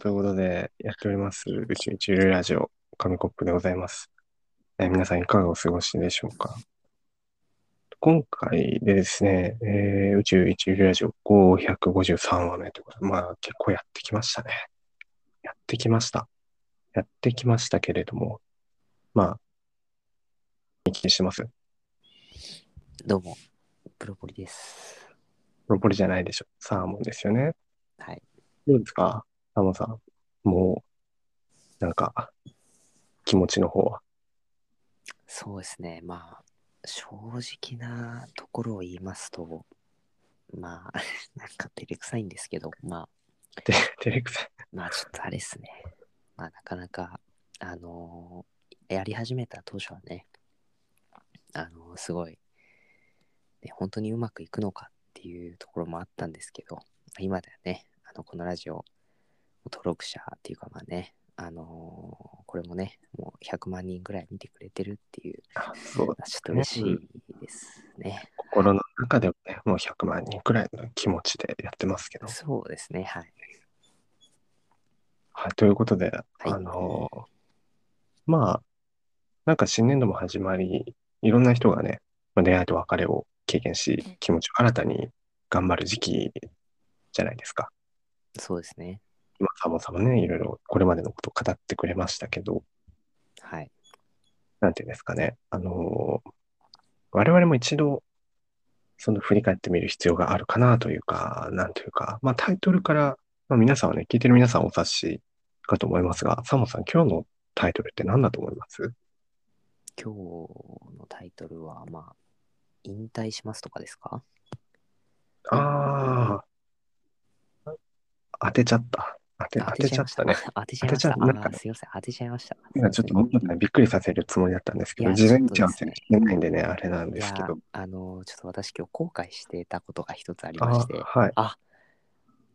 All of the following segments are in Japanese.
ということで、やっております、宇宙一流ラジオ、紙コップでございます。えー皆さんいかがお過ごしでしょうか？今回でですね、えー宇宙一流ラジオ553話目ということで、まあ結構やってきましたね。やってきました。やってきましたけれども、まあ、見聞きしてます？どうも、プロポリです。プロポリじゃないでしょ。サーモンですよね。はい。どうですか？サーモンさん。もう、なんか、気持ちの方は？そうですね。まあ、正直なところを言いますと、まあ、なんか照れくさいんですけど、まあ、て 照れくさい。まあちょっとあれですね。まあなかなか、あのーやり始めた当初はね、あのーすごい、ね、本当にうまくいくのかっていうところもあったんですけど、今ではね、あのこのラジオ登録者っていうかまあね、あのーこれもね、もう100万人ぐらい見てくれてるっていう、あそうだ。ちょっと嬉しいですね。心の中ではね、もう100万人くらいの気持ちでやってますけど。そうですね、はい。はい、ということで、あのーまあ、なんか新年度も始まり、いろんな人がね、まあ、出会いと別れを経験し、気持ちを新たに頑張る時期じゃないですか。そうですね。まあ、サモさんもね、いろいろこれまでのことを語ってくれましたけど、はい。なんていうんですかね、あのー我々も一度、その振り返ってみる必要があるかなというか、なんというか、まあタイトルから、まあ皆さんはね、聞いてる皆さんお察しかと思いますが、サモさん、今日のタイトルって何だと思います？今日のタイトルは、まあ、引退しますとかですか？ああ、当てちゃった。当て、当てちゃったね。。当てちゃいました。なんかすいません、当てちゃいました。今ちょっともうちょっとね、びっくりさせるつもりだったんですけど、事前打ち合わせしてないんでね、あれなんですけど。、あの、ちょっと私今日後悔してたことが一つありあまして、はい。あ、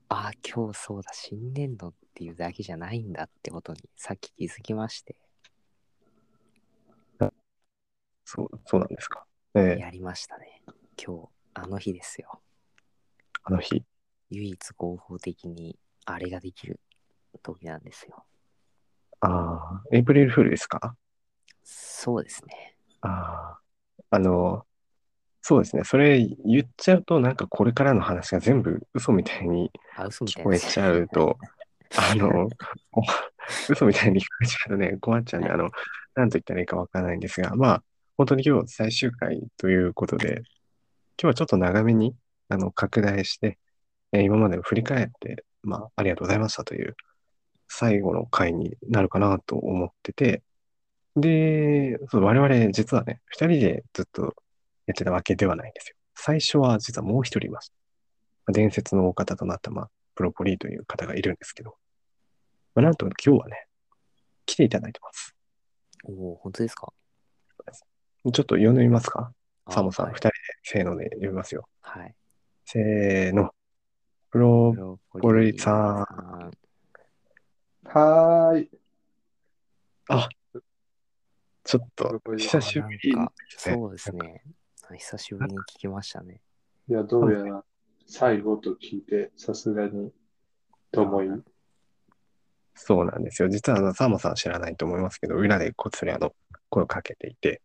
あ、今日そうだ、新年度っていうだけじゃないんだってことにさっき気づきまして、そう、そうなんですか。ええやりましたね。今日、あの日ですよ。あの日。唯一合法的にあれができる時なんですよ。ああ、エイプリルフールですか？そうですね。ああ、あの、そうですね。それ言っちゃうと、なんかこれからの話が全部嘘みたいに聞こえちゃうと、あの、こ嘘みたいに聞こえちゃうとね、困っちゃうんで、あの、なんと言ったらいいかわからないんですが、まあ、本当に今日最終回ということで、今日はちょっと長めに、あの、拡大して、えー今までを振り返って、まあ、ありがとうございましたという、最後の回になるかなと思ってて、で、そう我々実はね、二人でずっとやってたわけではないんですよ。最初は実はもう一人いました。まあ伝説の大方となった、まあ、プロポリーという方がいるんですけど、まあ、なんと今日はね、来ていただいてます。おお、本当ですか？ちょっと読んでみますか？サモさん、はい二人でせーので読みますよ。はい。せーの。プロポポリさんん。はーい。あ、ちょっと久しぶりか。そうですね。久しぶりに聞きましたね。いや、どうやら最後と聞いて、さすがに、と思い。そうなんですよ。実はあのサーモさんは知らないと思いますけど、裏でこっそりあの声をかけていて、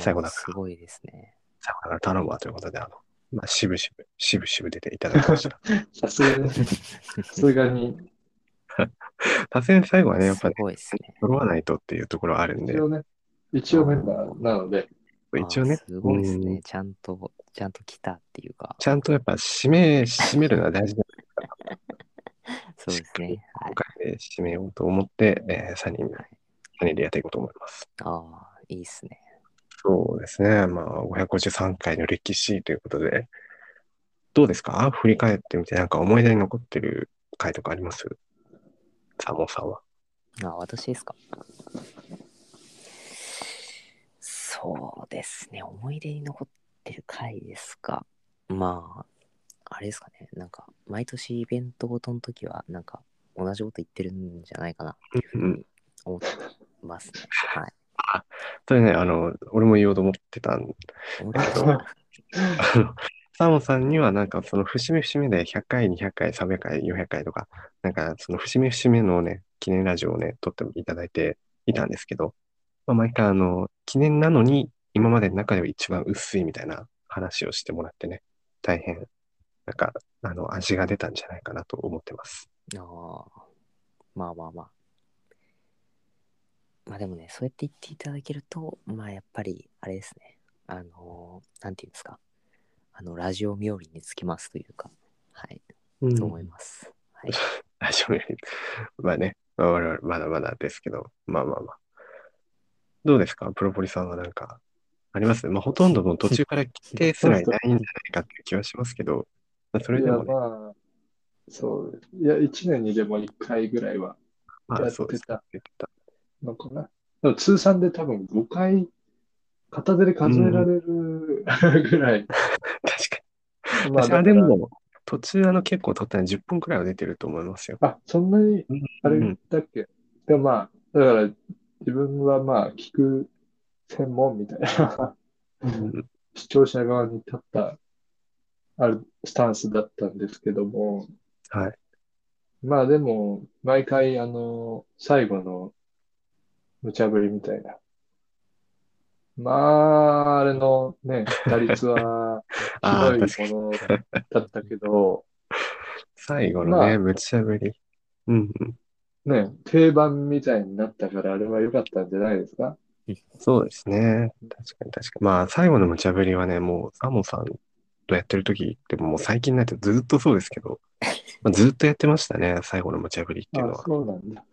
最後だからすごいですね。最後だから頼むわということで、あの、まあ、しぶしぶ、しぶしぶ出ていただきました。さすがに、さすがに、さすがに最後はね、やっぱすね、ごいですね。揃わないとっていうところはあるんで一、応ね、一応メンバーなので、一応ねあ、すごいですうんね。ちゃんと、ちゃんと来たっていうか、ちゃんとやっぱ締め、締めるのは大事だ そうですね。はい今。回で締めようと思って、えー、3人、はい3人でやっていこうと思います。ああ、いいっすね。そうですね。まあ、553回の歴史ということで、どうですか？振り返ってみて、なんか思い出に残ってる回とかあります？サーモンさんは。あ、私ですか？そうですね。思い出に残ってる回ですか？まあ、あれですかね。なんか、毎年イベントごとの時は、なんか、同じこと言ってるんじゃないかなっていうふうに思ってますね。はい。それね、あの、俺も言おうと思ってたん俺 あのサーモンさんにはなんかその節目節目で100回、200回、300回、400回とか、なんかその節目節目のね、記念ラジオをね、撮っていただいていたんですけど、まあ、毎回あの、記念なのに今までの中では一番薄いみたいな話をしてもらってね、大変、なんか、あの、味が出たんじゃないかなと思ってます。ああ、まあまあまあ。まあでもね、そうやって言っていただけると、まあやっぱり、あれですね。あのーなんていうんですか。あの、ラジオ冥利につきますというか、はい、うんと思います。はい。大丈夫です。まあね、まあ我々まだまだですけど、まあまあまあ。どうですか？プロポリさんはなんか、あります？まあほとんどもう途中から来てすらいないんじゃないかっていう気はしますけど、まあ、それいや、でもね、まあ、そう。いや、1年にでも1回ぐらいはまやってあそうです。た言ってた。のかな。でも通算で多分5回、片手で数えられる ぐらい。確かに。まあ、でも、途中あの結構撮ったの10分くらいは出てると思いますよ。あ、そんなに、あれうんだっけ？でもまあ、だから自分はまあ、聞く専門みたいな、うん視聴者側に立った、あるスタンスだったんですけども、はい。まあでも、毎回、あの、最後の無茶ぶりみたいな。まあ、あれのね、打率は ひ。どいものだったけど、最後のね、まあ無茶ぶり。うんうん。ね、定番みたいになったから、あれは良かったんじゃないですか？そうですね。確かに確かに。まあ、最後の無茶ぶりはね、もう、サモさんとやってる時ってもう最近になってずっとそうですけど、まあ、ずっとやってましたね、最後の無茶ぶりっていうのあ、は。そうなんだ。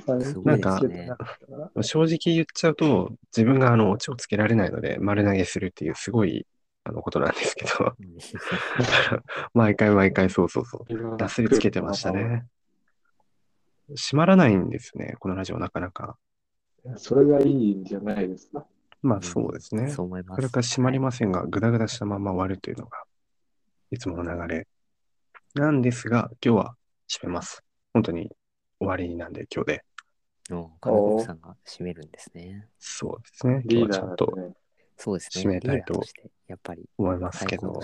なかったか正直言っちゃうと、自分があの、オチをつけられないので、丸投げするっていうすごい、あの、ことなんですけど、うん毎回毎回そうそうそう。なすりつけてました。ね。閉まらないんですね、このラジオなかなか。それがいいんじゃないですか。まあそうですね。そう思います。それから閉まりませんが、ぐだぐだしたまま終わるというのが、いつもの流れなんですが、今日は閉めます。本当に終わりなんで、今日で。うん金子さんが締めるんですね。そうですね。今日はちょっとダーでね。そうですね。締めたいとやっぱり思いますけど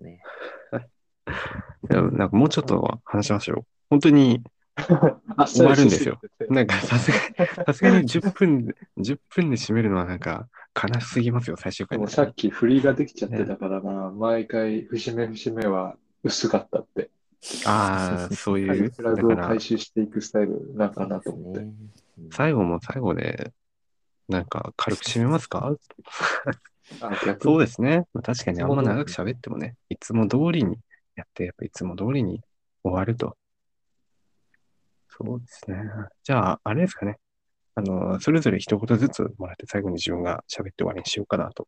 ね。でもなんかもうちょっと話しましょう。本当に、あ終わるんですよ。そうそうなんかさすがさすがに10分で、10分で締めるのはなんか悲しすぎますよ、最終で回もさっき振りができちゃってたからな、毎回節目節目は薄かったって。ああ、そういう、フラグを回収していくスタイルなんかなと思って。ね。うん最後も最後で、なんか軽く締めますか？あ、逆そうに。ですね。まあ、確かにあんま長く喋ってもね、いつも通りにやって、やっぱいつも通りに終わると。そうですね。じゃあ、あれですかね。あの、それぞれ一言ずつもらって最後に自分が喋って終わりにしようかなと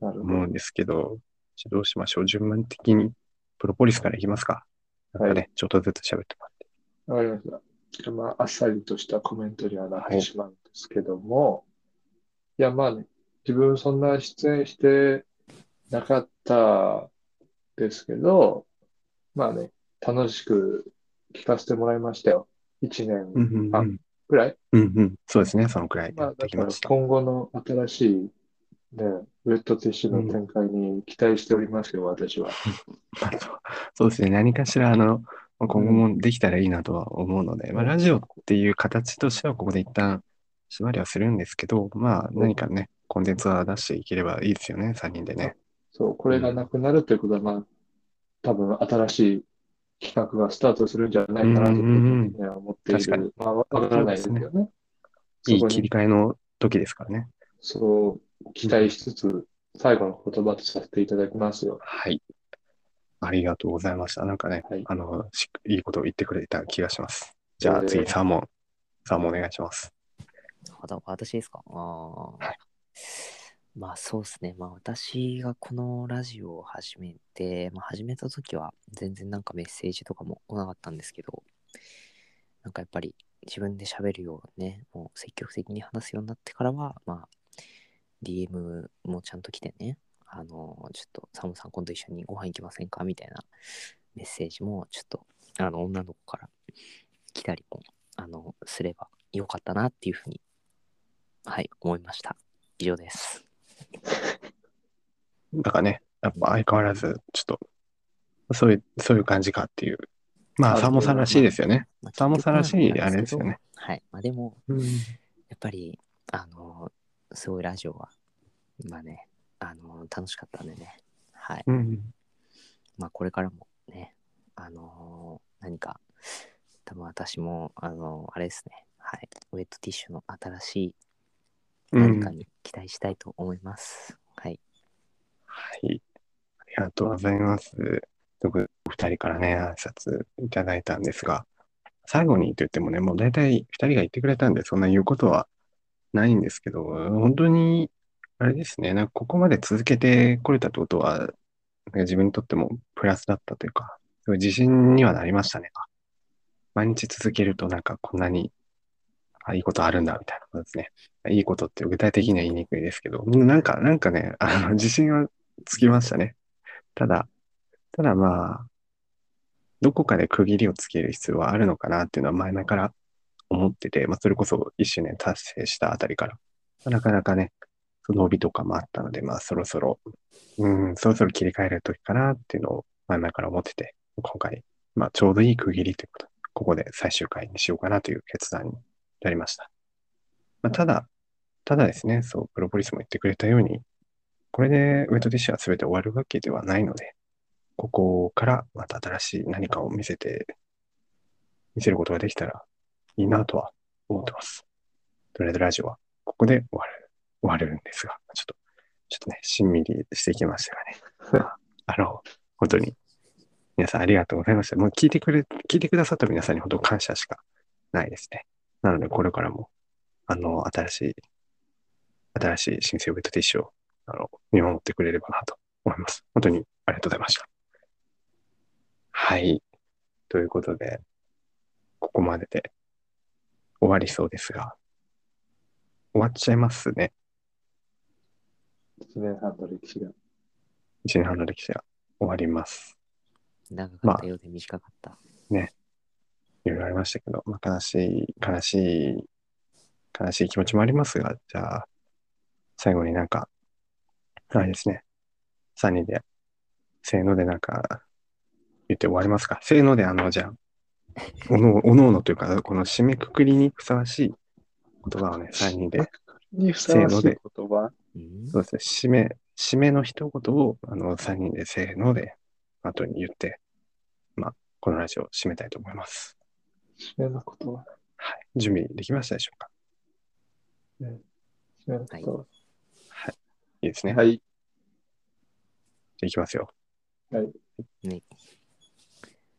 思うんですけど、じゃあどうしましょう？順番的にプロポリスからいきますか。なんかね、はちょっとずつ喋ってもらって。ど。わかりました。まあ、あっさりとしたコメントにはなってしまうんですけども、いや、まあね、自分そんな出演してなかったですけど、まあね、楽しく聞かせてもらいましたよ。一年うんうんう半ん。くらい？うんうん。そうですね。そのくらいまあ、やってきました。今後の新しい、ね、ウェットティッシュの展開に期待しておりますよ、私は。まあそうですね。何かしら、あの、まあ今後もできたらいいなとは思うので、まあ、ラジオっていう形としては、ここで一旦締まりはするんですけど、まあ、何かね、コンテンツは出していければいいですよね、3人でね。そう、これがなくなるということは、まあ、多分新しい企画がスタートするんじゃないかなと、思ってい確かにる。まあ、わからないですけどね。いい切り替えの時ですからね。そう、期待しつつ、最後の言葉とさせていただきますよ。はい。ありがとうございました。なんかね、はいあの、しいいことを言ってくれた気がします。じゃあえー次、サーモン。サーモンお願いします。私ですか？ああ、はいまあそうですね。まあ私がこのラジオを始めて、まあ始めた時は全然なんかメッセージとかも来なかったんですけど、なんかやっぱり自分で喋るようね、もう積極的に話すようになってからは、まあ DM もちゃんと来てね、あの、ちょっとサムさん今度一緒にご飯行きませんか？みたいなメッセージもちょっとあの女の子から来たりもあのすればよかったなっていうふうにはい思いました。以上です。だからね、やっぱ相変わらず、ちょっとそういう、そういう感じかっていう。まあ、あサーモンさんらしいですよね。まあサーモンさんらしいあれですよね。はい。まあでも、うん。やっぱり、あの、すごいラジオは、まあね、あの、楽しかったんでね。はい。うん。まあこれからもね、あの何か、多分私も、あのあれですね。はい。ウェットティッシュの新しいうん何かに期待したいと思います。はい。はい。ありがとうございます。お二人からね、挨拶いただいたんですが、最後にと言ってもね、もう大体二人が言ってくれたんで、そんな言うことはないんですけど、本当に、あれですね、なんかここまで続けてこれたってことは、自分にとってもプラスだったというか、すごい自信にはなりましたね。毎日続けるとなんかこんなに、あ、いいことあるんだみたいなことですね。いいことって具体的には言いにくいですけど、なんか、なんかね、あの、自信はつきましたね。ただ、ただまあ、どこかで区切りをつける必要はあるのかなっていうのは前々から思ってて、まあ、それこそ一周年達成したあたりから、なかなかね、その伸びとかもあったので、まあ、そろそろ、うん、そろそろ切り替える時かなっていうのを前々から思ってて、今回、まあ、ちょうどいい区切りということで、ここで最終回にしようかなという決断になりました。まあ、ただ、ただですね、そう、プロポリスも言ってくれたように、これでウェットティッシュは全て終わるわけではないので、ここからまた新しい何かを見せて、見せることができたらいいなとは思ってます。とりあえずラジオはここで終わる、終わるんですが、ちょっと、ちょっとね、しんみりしてきましたがね。あの、本当に皆さんありがとうございました。もう聞いてくれ、聞いてくださった皆さんに本当感謝しかないですね。なので、これからも、あの、新しい、新しい新生ウェットティッシュを、あの、見守ってくれればなと思います。本当にありがとうございました。はい。ということで、ここまでで終わりそうですが、終わっちゃいますね。1年半の歴史が。1年半の歴史が終わります。長かったようで短かった。いろいろありましたけど、まあ、悲しい、悲しい、悲しい気持ちもありますが、じゃあ、最後になんか、あれですね、3人で、せーのでなんか、言って終わりますか？せーので、あの、じゃあ、おのおのおのというか、この締めくくりにふさわしい言葉をね、3人で、にふさわしいせーの言葉？うんそうですね、締め、締めの一言を、あの、3人でせーので、後に言って、まあ、このラジオを締めたいと思います。締めの言葉。はい。準備できましたでしょうか？締めの言葉。いいですね。はい。じゃあいきますよ。はい。ね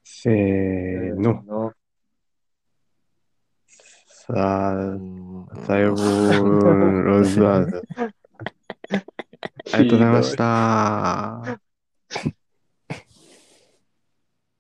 せーの。の。さあ、うんさようなら。ありがとうございました。